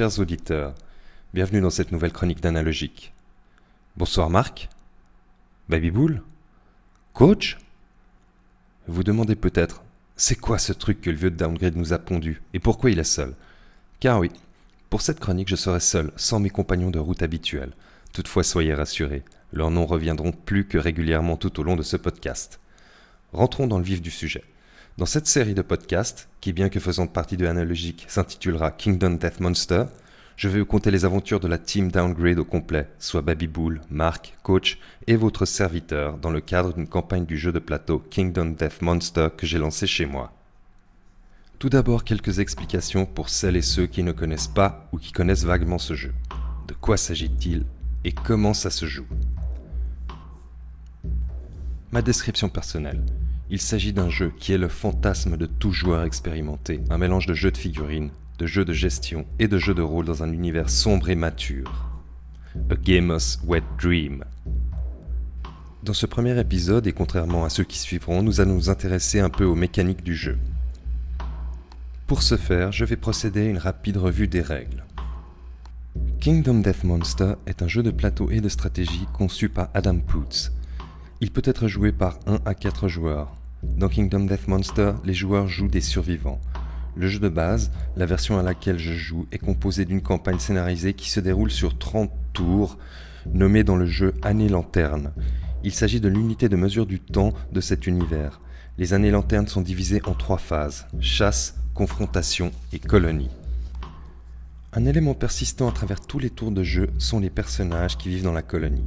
Chers auditeurs, bienvenue dans cette nouvelle chronique d'Analogique. Bonsoir Marc Baby Bull Coach Vous demandez peut-être, c'est quoi ce truc que le vieux de Downgrade nous a pondu et pourquoi il est seul? Car oui, pour cette chronique je serai seul, sans mes compagnons de route habituels. Toutefois soyez rassurés, leurs noms reviendront plus que régulièrement tout au long de ce podcast. Rentrons dans le vif du sujet. Dans cette série de podcasts, qui bien que faisant partie de Analogique s'intitulera Kingdom Death Monster, je vais vous conter les aventures de la team Downgrade au complet, soit Baby Bull, Marc, Coach et votre serviteur dans le cadre d'une campagne du jeu de plateau Kingdom Death Monster que j'ai lancé chez moi. Tout d'abord quelques explications pour celles et ceux qui ne connaissent pas ou qui connaissent vaguement ce jeu. De quoi s'agit-il et comment ça se joue? Ma description personnelle. Il s'agit d'un jeu qui est le fantasme de tout joueur expérimenté, un mélange de jeux de figurines, de jeux de gestion et de jeux de rôle dans un univers sombre et mature. A Gamer's Wet Dream. Dans ce premier épisode, et contrairement à ceux qui suivront, nous allons nous intéresser un peu aux mécaniques du jeu. Pour ce faire, je vais procéder à une rapide revue des règles. Kingdom Death Monster est un jeu de plateau et de stratégie conçu par Adam Poots. Il peut être joué par 1 à 4 joueurs, dans Kingdom Death Monster, les joueurs jouent des survivants. Le jeu de base, la version à laquelle je joue, est composé d'une campagne scénarisée qui se déroule sur 30 tours, nommée dans le jeu Année Lanterne. Il s'agit de l'unité de mesure du temps de cet univers. Les années lanternes sont divisées en trois phases chasse, confrontation et colonie. Un élément persistant à travers tous les tours de jeu sont les personnages qui vivent dans la colonie.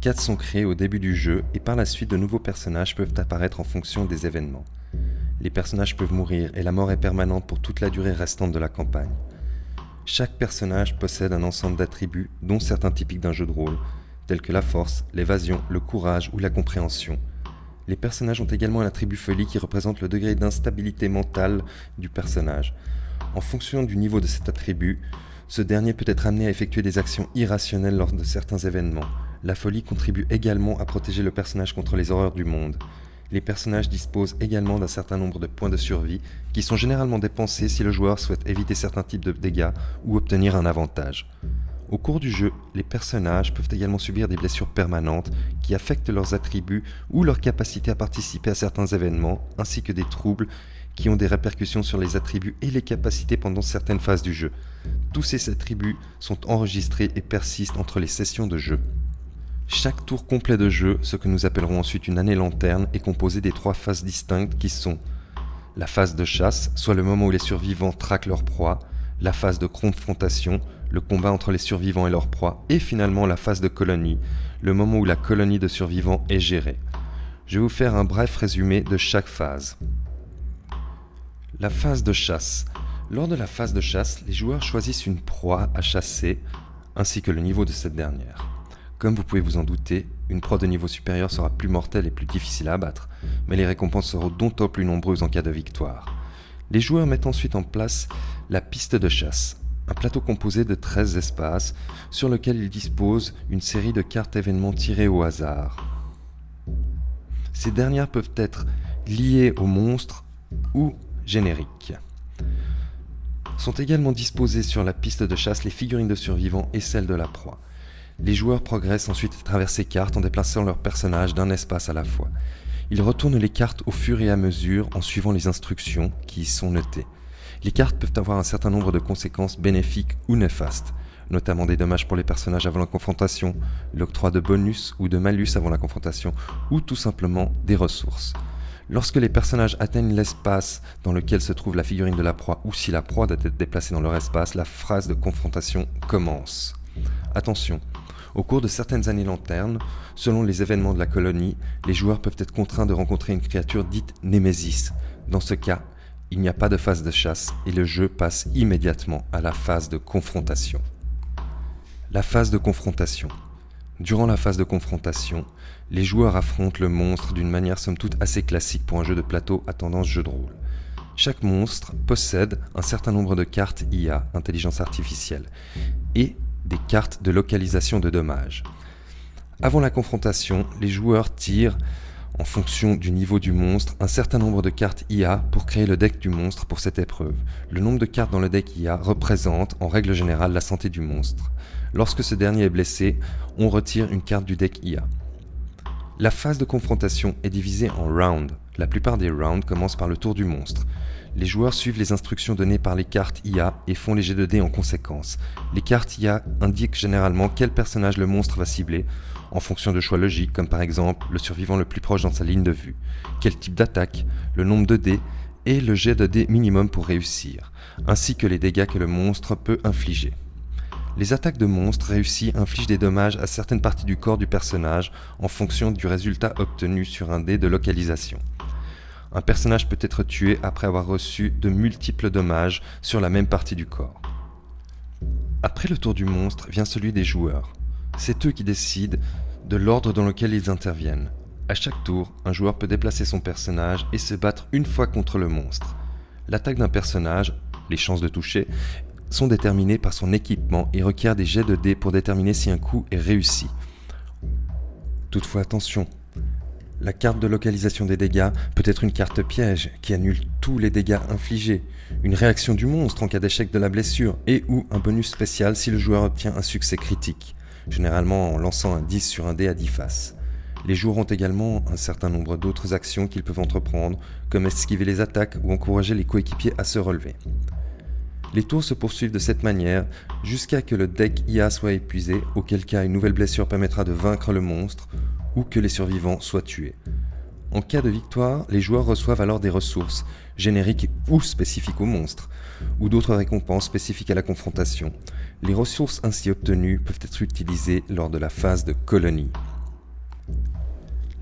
4 sont créés au début du jeu et par la suite de nouveaux personnages peuvent apparaître en fonction des événements. Les personnages peuvent mourir et la mort est permanente pour toute la durée restante de la campagne. Chaque personnage possède un ensemble d'attributs, dont certains typiques d'un jeu de rôle, tels que la force, l'évasion, le courage ou la compréhension. Les personnages ont également un attribut folie qui représente le degré d'instabilité mentale du personnage. En fonction du niveau de cet attribut, ce dernier peut être amené à effectuer des actions irrationnelles lors de certains événements. La folie contribue également à protéger le personnage contre les horreurs du monde. Les personnages disposent également d'un certain nombre de points de survie qui sont généralement dépensés si le joueur souhaite éviter certains types de dégâts ou obtenir un avantage. Au cours du jeu, les personnages peuvent également subir des blessures permanentes qui affectent leurs attributs ou leur capacité à participer à certains événements, ainsi que des troubles qui ont des répercussions sur les attributs et les capacités pendant certaines phases du jeu. Tous ces attributs sont enregistrés et persistent entre les sessions de jeu. Chaque tour complet de jeu, ce que nous appellerons ensuite une année lanterne, est composé des trois phases distinctes qui sont la phase de chasse, soit le moment où les survivants traquent leur proie, la phase de confrontation, le combat entre les survivants et leur proie, et finalement la phase de colonie, le moment où la colonie de survivants est gérée. Je vais vous faire un bref résumé de chaque phase. La phase de chasse. Lors de la phase de chasse, les joueurs choisissent une proie à chasser, ainsi que le niveau de cette dernière. Comme vous pouvez vous en douter, une proie de niveau supérieur sera plus mortelle et plus difficile à abattre, mais les récompenses seront d'autant plus nombreuses en cas de victoire. Les joueurs mettent ensuite en place la piste de chasse, un plateau composé de 13 espaces sur lequel ils disposent une série de cartes événements tirées au hasard. Ces dernières peuvent être liées aux monstres ou génériques. Sont également disposées sur la piste de chasse les figurines de survivants et celles de la proie. Les joueurs progressent ensuite à travers ces cartes en déplaçant leur personnage d'un espace à la fois. Ils retournent les cartes au fur et à mesure en suivant les instructions qui y sont notées. Les cartes peuvent avoir un certain nombre de conséquences bénéfiques ou néfastes, notamment des dommages pour les personnages avant la confrontation, l'octroi de bonus ou de malus avant la confrontation, ou tout simplement des ressources. Lorsque les personnages atteignent l'espace dans lequel se trouve la figurine de la proie ou si la proie doit être déplacée dans leur espace, la phrase de confrontation commence. Attention, au cours de certaines années lanternes, selon les événements de la colonie, les joueurs peuvent être contraints de rencontrer une créature dite Némésis. Dans ce cas, il n'y a pas de phase de chasse et le jeu passe immédiatement à la phase de confrontation. La phase de confrontation. Durant la phase de confrontation, les joueurs affrontent le monstre d'une manière somme toute assez classique pour un jeu de plateau à tendance jeu de rôle. Chaque monstre possède un certain nombre de cartes IA, intelligence artificielle, et des cartes de localisation de dommages. Avant la confrontation, les joueurs tirent en fonction du niveau du monstre, un certain nombre de cartes IA pour créer le deck du monstre pour cette épreuve. Le nombre de cartes dans le deck IA représente, en règle générale, la santé du monstre. Lorsque ce dernier est blessé, on retire une carte du deck IA. La phase de confrontation est divisée en rounds. La plupart des rounds commencent par le tour du monstre. Les joueurs suivent les instructions données par les cartes IA et font les jets de dés en conséquence. Les cartes IA indiquent généralement quel personnage le monstre va cibler, en fonction de choix logiques comme par exemple le survivant le plus proche dans sa ligne de vue, quel type d'attaque, le nombre de dés et le jet de dés minimum pour réussir, ainsi que les dégâts que le monstre peut infliger. Les attaques de monstres réussies infligent des dommages à certaines parties du corps du personnage en fonction du résultat obtenu sur un dé de localisation. Un personnage peut être tué après avoir reçu de multiples dommages sur la même partie du corps. Après le tour du monstre vient celui des joueurs. C'est eux qui décident de l'ordre dans lequel ils interviennent. À chaque tour, un joueur peut déplacer son personnage et se battre une fois contre le monstre. L'attaque d'un personnage, les chances de toucher, sont déterminées par son équipement et requièrent des jets de dés pour déterminer si un coup est réussi. Toutefois attention, la carte de localisation des dégâts peut être une carte piège qui annule tous les dégâts infligés, une réaction du monstre en cas d'échec de la blessure et ou un bonus spécial si le joueur obtient un succès critique, généralement en lançant un 10 sur un dé à 10 faces. Les joueurs ont également un certain nombre d'autres actions qu'ils peuvent entreprendre, comme esquiver les attaques ou encourager les coéquipiers à se relever. Les tours se poursuivent de cette manière jusqu'à que le deck IA soit épuisé, auquel cas une nouvelle blessure permettra de vaincre le monstre ou que les survivants soient tués. En cas de victoire, les joueurs reçoivent alors des ressources, génériques ou spécifiques au monstre, ou d'autres récompenses spécifiques à la confrontation. Les ressources ainsi obtenues peuvent être utilisées lors de la phase de colonie.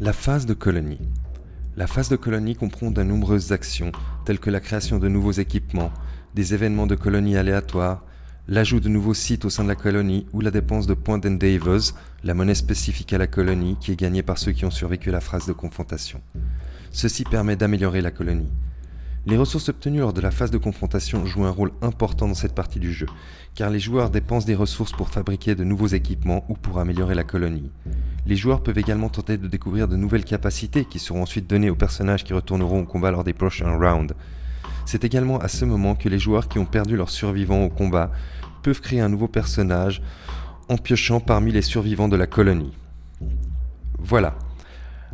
La phase de colonie. La phase de colonie comprend de nombreuses actions, telles que la création de nouveaux équipements, des événements de colonie aléatoires, l'ajout de nouveaux sites au sein de la colonie ou la dépense de points d'endeavors, la monnaie spécifique à la colonie qui est gagnée par ceux qui ont survécu à la phase de confrontation. Ceci permet d'améliorer la colonie. Les ressources obtenues lors de la phase de confrontation jouent un rôle important dans cette partie du jeu, car les joueurs dépensent des ressources pour fabriquer de nouveaux équipements ou pour améliorer la colonie. Les joueurs peuvent également tenter de découvrir de nouvelles capacités qui seront ensuite données aux personnages qui retourneront au combat lors des prochains rounds. C'est également à ce moment que les joueurs qui ont perdu leurs survivants au combat peuvent créer un nouveau personnage en piochant parmi les survivants de la colonie. Voilà.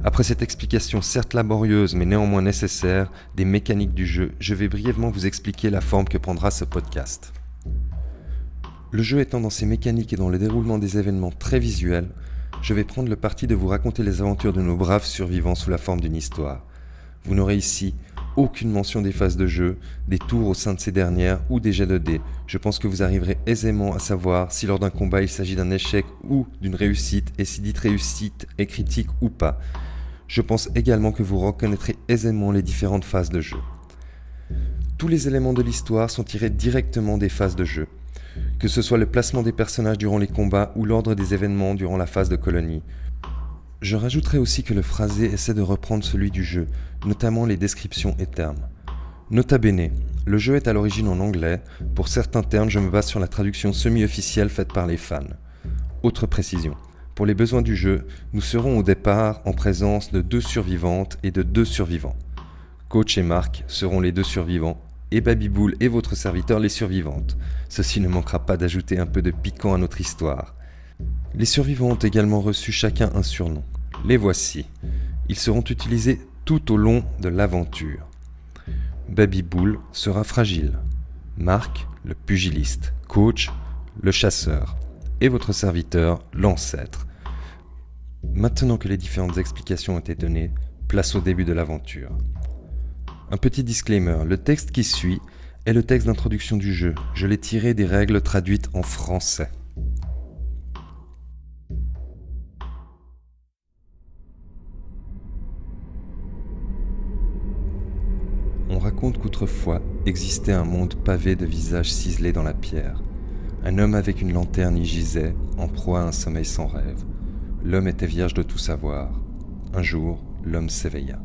Après cette explication certes laborieuse mais néanmoins nécessaire des mécaniques du jeu, je vais brièvement vous expliquer la forme que prendra ce podcast. Le jeu étant dans ses mécaniques et dans le déroulement des événements très visuels, je vais prendre le parti de vous raconter les aventures de nos braves survivants sous la forme d'une histoire. Vous n'aurez ici aucune mention des phases de jeu, des tours au sein de ces dernières ou des jets de dés. Je pense que vous arriverez aisément à savoir si lors d'un combat il s'agit d'un échec ou d'une réussite et si dite réussite est critique ou pas. Je pense également que vous reconnaîtrez aisément les différentes phases de jeu. Tous les éléments de l'histoire sont tirés directement des phases de jeu. Que ce soit le placement des personnages durant les combats ou l'ordre des événements durant la phase de colonie, je rajouterai aussi que le phrasé essaie de reprendre celui du jeu, notamment les descriptions et termes. Nota bene, le jeu est à l'origine en anglais, pour certains termes je me base sur la traduction semi-officielle faite par les fans. Autre précision, pour les besoins du jeu, nous serons au départ en présence de deux survivantes et de deux survivants. Coach et Marc seront les deux survivants, et Babyboul et votre serviteur les survivantes. Ceci ne manquera pas d'ajouter un peu de piquant à notre histoire. Les survivants ont également reçu chacun un surnom. Les voici. Ils seront utilisés tout au long de l'aventure. Baby Bull sera fragile. Marc, le pugiliste. Coach, le chasseur. Et votre serviteur, l'ancêtre. Maintenant que les différentes explications ont été données, place au début de l'aventure. Un petit disclaimer, le texte qui suit est le texte d'introduction du jeu. Je l'ai tiré des règles traduites en français. Raconte qu'autrefois existait un monde pavé de visages ciselés dans la pierre. Un homme avec une lanterne y gisait, en proie à un sommeil sans rêve. L'homme était vierge de tout savoir. Un jour, l'homme s'éveilla.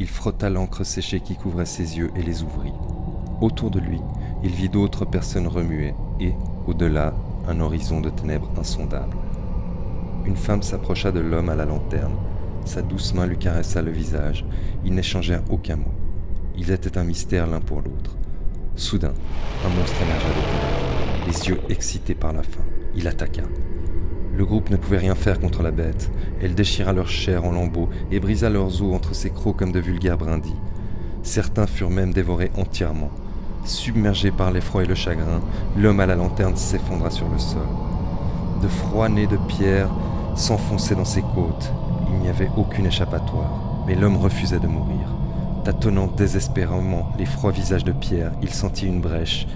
Il frotta l'encre séchée qui couvrait ses yeux et les ouvrit. Autour de lui, il vit d'autres personnes remuer et, au-delà, un horizon de ténèbres insondables. Une femme s'approcha de l'homme à la lanterne. Sa douce main lui caressa le visage. Ils n'échangèrent aucun mot. Ils étaient un mystère l'un pour l'autre. Soudain, un monstre émergea de les yeux excités par la faim. Il attaqua. Le groupe ne pouvait rien faire contre la bête. Elle déchira leur chair en lambeaux et brisa leurs os entre ses crocs comme de vulgaires brindilles. Certains furent même dévorés entièrement. Submergé par l'effroi et le chagrin, l'homme à la lanterne s'effondra sur le sol. De froid nez de pierre s'enfonçait dans ses côtes. Il n'y avait aucune échappatoire, mais l'homme refusait de mourir. Tâtonnant désespérément les froids visages de pierre, il sentit une brèche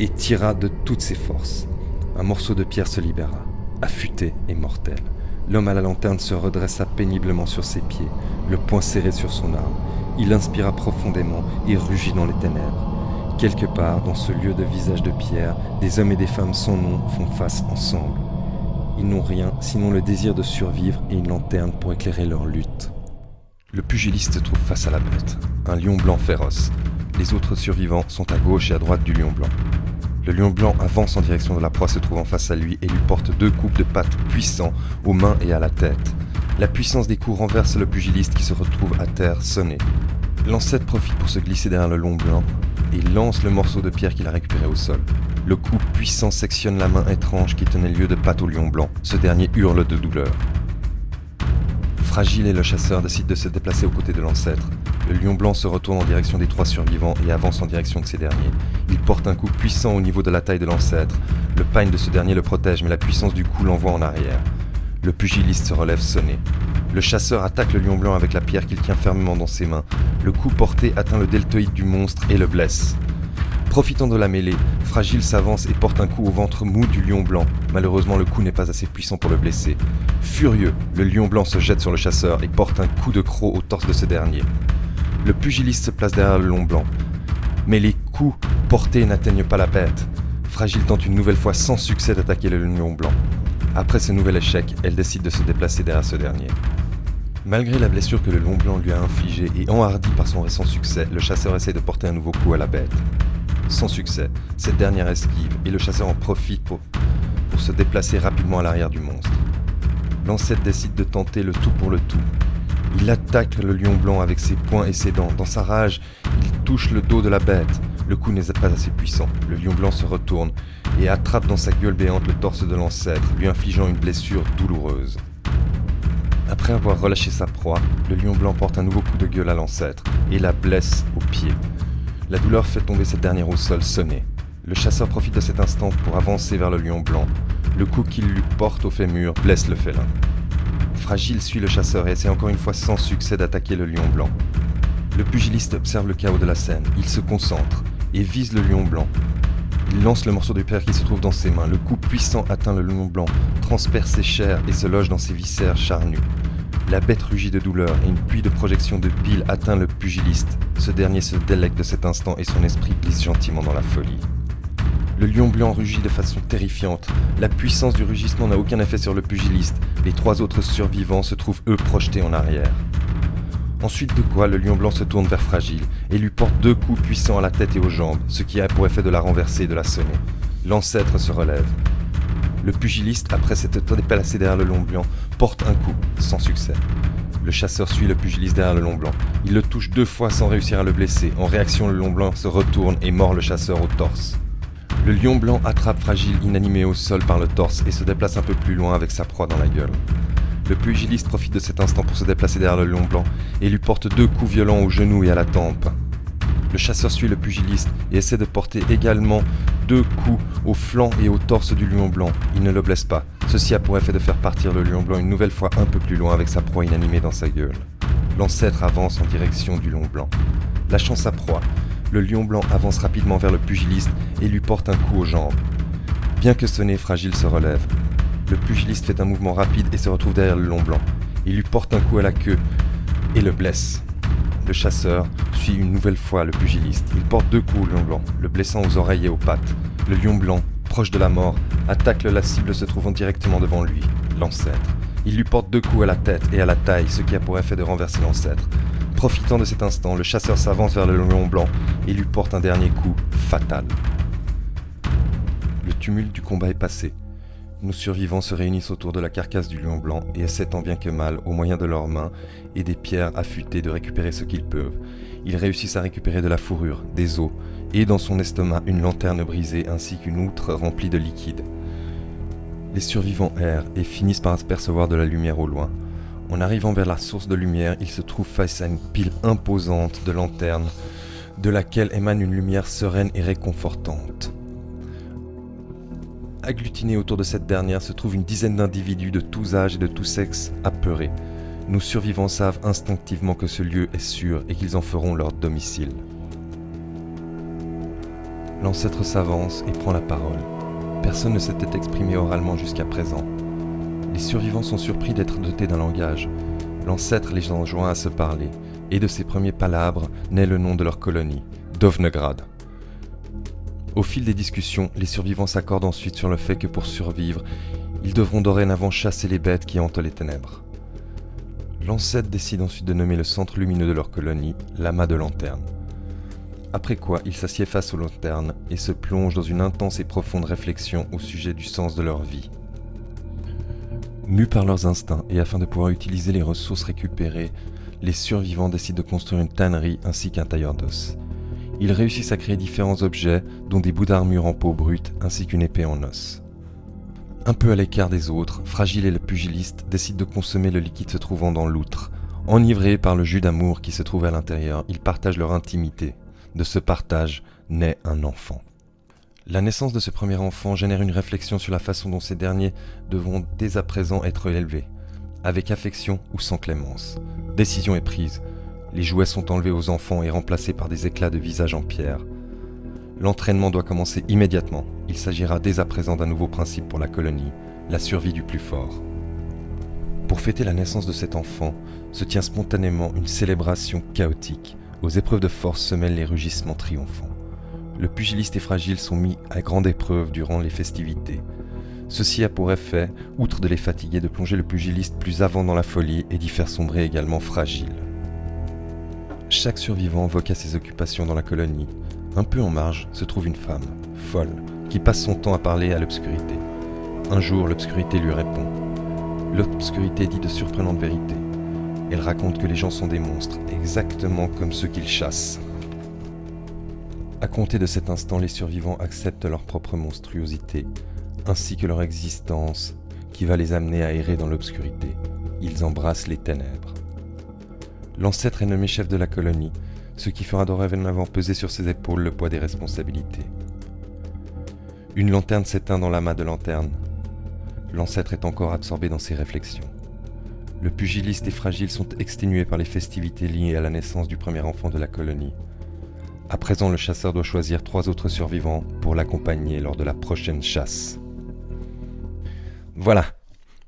et tira de toutes ses forces. Un morceau de pierre se libéra affûté et mortel. L'homme à la lanterne se redressa péniblement sur ses pieds, le poing serré sur son arme. Il inspira profondément et rugit dans les ténèbres. Quelque part, dans ce lieu de visage de pierre, des hommes et des femmes sans nom font face ensemble. Ils n'ont rien sinon le désir de survivre et une lanterne pour éclairer leur lutte. Le pugiliste se trouve face à la bête, un lion blanc féroce. Les autres survivants sont à gauche et à droite du lion blanc. Le lion blanc avance en direction de la proie se trouvant face à lui et lui porte deux coups de pattes puissants aux mains et à la tête. La puissance des coups renverse le pugiliste qui se retrouve à terre sonné. L'ancêtre profite pour se glisser derrière le lion blanc et lance le morceau de pierre qu'il a récupéré au sol. Le coup puissant sectionne la main étrange qui tenait lieu de patte au lion blanc. Ce dernier hurle de douleur. Fragile et le chasseur décide de se déplacer aux côtés de l'ancêtre. Le lion blanc se retourne en direction des trois survivants et avance en direction de ces derniers. Il porte un coup puissant au niveau de la taille de l'ancêtre. Le pagne de ce dernier le protège, mais la puissance du coup l'envoie en arrière. Le pugiliste se relève sonné. Le chasseur attaque le lion blanc avec la pierre qu'il tient fermement dans ses mains. Le coup porté atteint le deltoïde du monstre et le blesse. Profitant de la mêlée, Fragile s'avance et porte un coup au ventre mou du lion blanc. Malheureusement, le coup n'est pas assez puissant pour le blesser. Furieux, le lion blanc se jette sur le chasseur et porte un coup de croc au torse de ce dernier. Le pugiliste se place derrière le long blanc. Mais les coups portés n'atteignent pas la bête. Fragile tente une nouvelle fois sans succès d'attaquer le lion blanc. Après ce nouvel échec, elle décide de se déplacer derrière ce dernier. Malgré la blessure que le long blanc lui a infligée et enhardi par son récent succès, le chasseur essaie de porter un nouveau coup à la bête. Sans succès, cette dernière esquive et le chasseur en profite pour, se déplacer rapidement à l'arrière du monstre. L'ancêtre décide de tenter le tout pour le tout il attaque le lion blanc avec ses poings et ses dents. Dans sa rage, il touche le dos de la bête. Le coup n'est pas assez puissant. Le lion blanc se retourne et attrape dans sa gueule béante le torse de l'ancêtre, lui infligeant une blessure douloureuse. Après avoir relâché sa proie, le lion blanc porte un nouveau coup de gueule à l'ancêtre et la blesse au pied. La douleur fait tomber cette dernière au sol sonné. Le chasseur profite de cet instant pour avancer vers le lion blanc. Le coup qu'il lui porte au fémur blesse le félin. Fragile suit le chasseur et essaie encore une fois sans succès d'attaquer le lion blanc. Le pugiliste observe le chaos de la scène, il se concentre et vise le lion blanc. Il lance le morceau de pierre qui se trouve dans ses mains. Le coup puissant atteint le lion blanc, transperce ses chairs et se loge dans ses viscères charnus. La bête rugit de douleur et une pluie de projections de bile atteint le pugiliste. Ce dernier se délecte de cet instant et son esprit glisse gentiment dans la folie. Le lion blanc rugit de façon terrifiante. La puissance du rugissement n'a aucun effet sur le pugiliste. Les trois autres survivants se trouvent eux projetés en arrière. Ensuite de quoi, le lion blanc se tourne vers Fragile et lui porte deux coups puissants à la tête et aux jambes, ce qui a pour effet de la renverser et de la sonner. L'ancêtre se relève. Le pugiliste, après s'être déplacé derrière le lion blanc, porte un coup, sans succès. Le chasseur suit le pugiliste derrière le long blanc. Il le touche deux fois sans réussir à le blesser. En réaction, le long blanc se retourne et mord le chasseur au torse. Le lion blanc attrape Fragile inanimé au sol par le torse et se déplace un peu plus loin avec sa proie dans la gueule. Le pugiliste profite de cet instant pour se déplacer derrière le lion blanc et lui porte deux coups violents au genou et à la tempe. Le chasseur suit le pugiliste et essaie de porter également deux coups au flanc et au torse du lion blanc. Il ne le blesse pas. Ceci a pour effet de faire partir le lion blanc une nouvelle fois un peu plus loin avec sa proie inanimée dans sa gueule. L'ancêtre avance en direction du lion blanc. Lâchant sa proie, le lion blanc avance rapidement vers le pugiliste et lui porte un coup aux jambes. Bien que sonné, Fragile se relève. Le pugiliste fait un mouvement rapide et se retrouve derrière le lion blanc. Il lui porte un coup à la queue et le blesse. Le chasseur suit une nouvelle fois le pugiliste. Il porte deux coups au lion blanc, le blessant aux oreilles et aux pattes. Le lion blanc, proche de la mort, attaque la cible se trouvant directement devant lui, l'ancêtre. Il lui porte deux coups à la tête et à la taille, ce qui a pour effet de renverser l'ancêtre. Profitant de cet instant, le chasseur s'avance vers le lion blanc et lui porte un dernier coup fatal. Le tumulte du combat est passé. Nos survivants se réunissent autour de la carcasse du lion blanc et essaient tant bien que mal, au moyen de leurs mains et des pierres affûtées, de récupérer ce qu'ils peuvent. Ils réussissent à récupérer de la fourrure, des os, et dans son estomac une lanterne brisée ainsi qu'une outre remplie de liquide. Les survivants errent et finissent par apercevoir de la lumière au loin. En arrivant vers la source de lumière, ils se trouvent face à une pile imposante de lanternes, de laquelle émane une lumière sereine et réconfortante. Agglutinés autour de cette dernière se trouvent une dizaine d'individus de tous âges et de tous sexes apeurés. Nos survivants savent instinctivement que ce lieu est sûr et qu'ils en feront leur domicile. L'ancêtre s'avance et prend la parole. Personne ne s'était exprimé oralement jusqu'à présent. Les survivants sont surpris d'être dotés d'un langage. L'ancêtre les enjoint à se parler, et de ces premiers palabres naît le nom de leur colonie, Dovnegrad. Au fil des discussions, les survivants s'accordent ensuite sur le fait que pour survivre, ils devront dorénavant chasser les bêtes qui hantent les ténèbres. L'ancêtre décide ensuite de nommer le centre lumineux de leur colonie l'amas de lanterne. Après quoi, ils s'assiedent face aux lanternes et se plongent dans une intense et profonde réflexion au sujet du sens de leur vie. Mus par leurs instincts et afin de pouvoir utiliser les ressources récupérées, les survivants décident de construire une tannerie ainsi qu'un tailleur d'os. Ils réussissent à créer différents objets, dont des bouts d'armure en peau brute ainsi qu'une épée en os. Un peu à l'écart des autres, Fragile et le pugiliste décident de consommer le liquide se trouvant dans l'outre. Enivrés par le jus d'amour qui se trouve à l'intérieur, ils partagent leur intimité. De ce partage naît un enfant. La naissance de ce premier enfant génère une réflexion sur la façon dont ces derniers devront dès à présent être élevés, avec affection ou sans clémence. Décision est prise. Les jouets sont enlevés aux enfants et remplacés par des éclats de visage en pierre. L'entraînement doit commencer immédiatement. Il s'agira dès à présent d'un nouveau principe pour la colonie, la survie du plus fort. Pour fêter la naissance de cet enfant, se tient spontanément une célébration chaotique. Aux épreuves de force se mêlent les rugissements triomphants le pugiliste et fragile sont mis à grande épreuve durant les festivités. Ceci a pour effet, outre de les fatiguer, de plonger le pugiliste plus avant dans la folie et d'y faire sombrer également fragile. Chaque survivant voque à ses occupations dans la colonie. Un peu en marge se trouve une femme, folle, qui passe son temps à parler à l'obscurité. Un jour, l'obscurité lui répond. L'obscurité dit de surprenantes vérités. Elle raconte que les gens sont des monstres, exactement comme ceux qu'ils chassent. À compter de cet instant, les survivants acceptent leur propre monstruosité, ainsi que leur existence qui va les amener à errer dans l'obscurité. Ils embrassent les ténèbres. L'ancêtre est nommé chef de la colonie, ce qui fera dorénavant peser sur ses épaules le poids des responsabilités. Une lanterne s'éteint dans l'amas de lanterne. L'ancêtre est encore absorbé dans ses réflexions. Le pugiliste et fragile sont exténués par les festivités liées à la naissance du premier enfant de la colonie. À présent, le chasseur doit choisir trois autres survivants pour l'accompagner lors de la prochaine chasse. Voilà,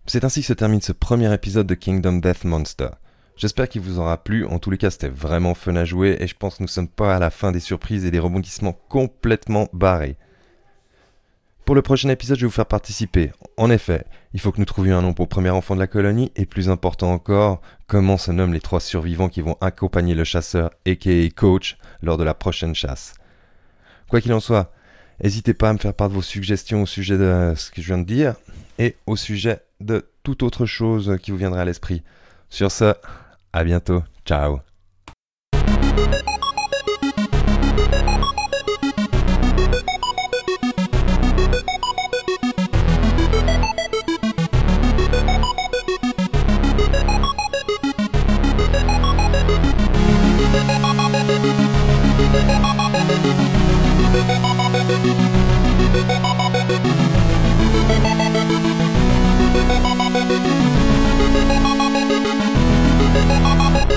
c'est ainsi que se termine ce premier épisode de Kingdom Death Monster. J'espère qu'il vous aura plu, en tous les cas c'était vraiment fun à jouer et je pense que nous sommes pas à la fin des surprises et des rebondissements complètement barrés. Pour le prochain épisode, je vais vous faire participer. En effet, il faut que nous trouvions un nom pour le premier enfant de la colonie, et plus important encore, comment se nomment les trois survivants qui vont accompagner le chasseur, aka coach, lors de la prochaine chasse. Quoi qu'il en soit, n'hésitez pas à me faire part de vos suggestions au sujet de ce que je viens de dire, et au sujet de toute autre chose qui vous viendra à l'esprit. Sur ce, à bientôt. Ciao.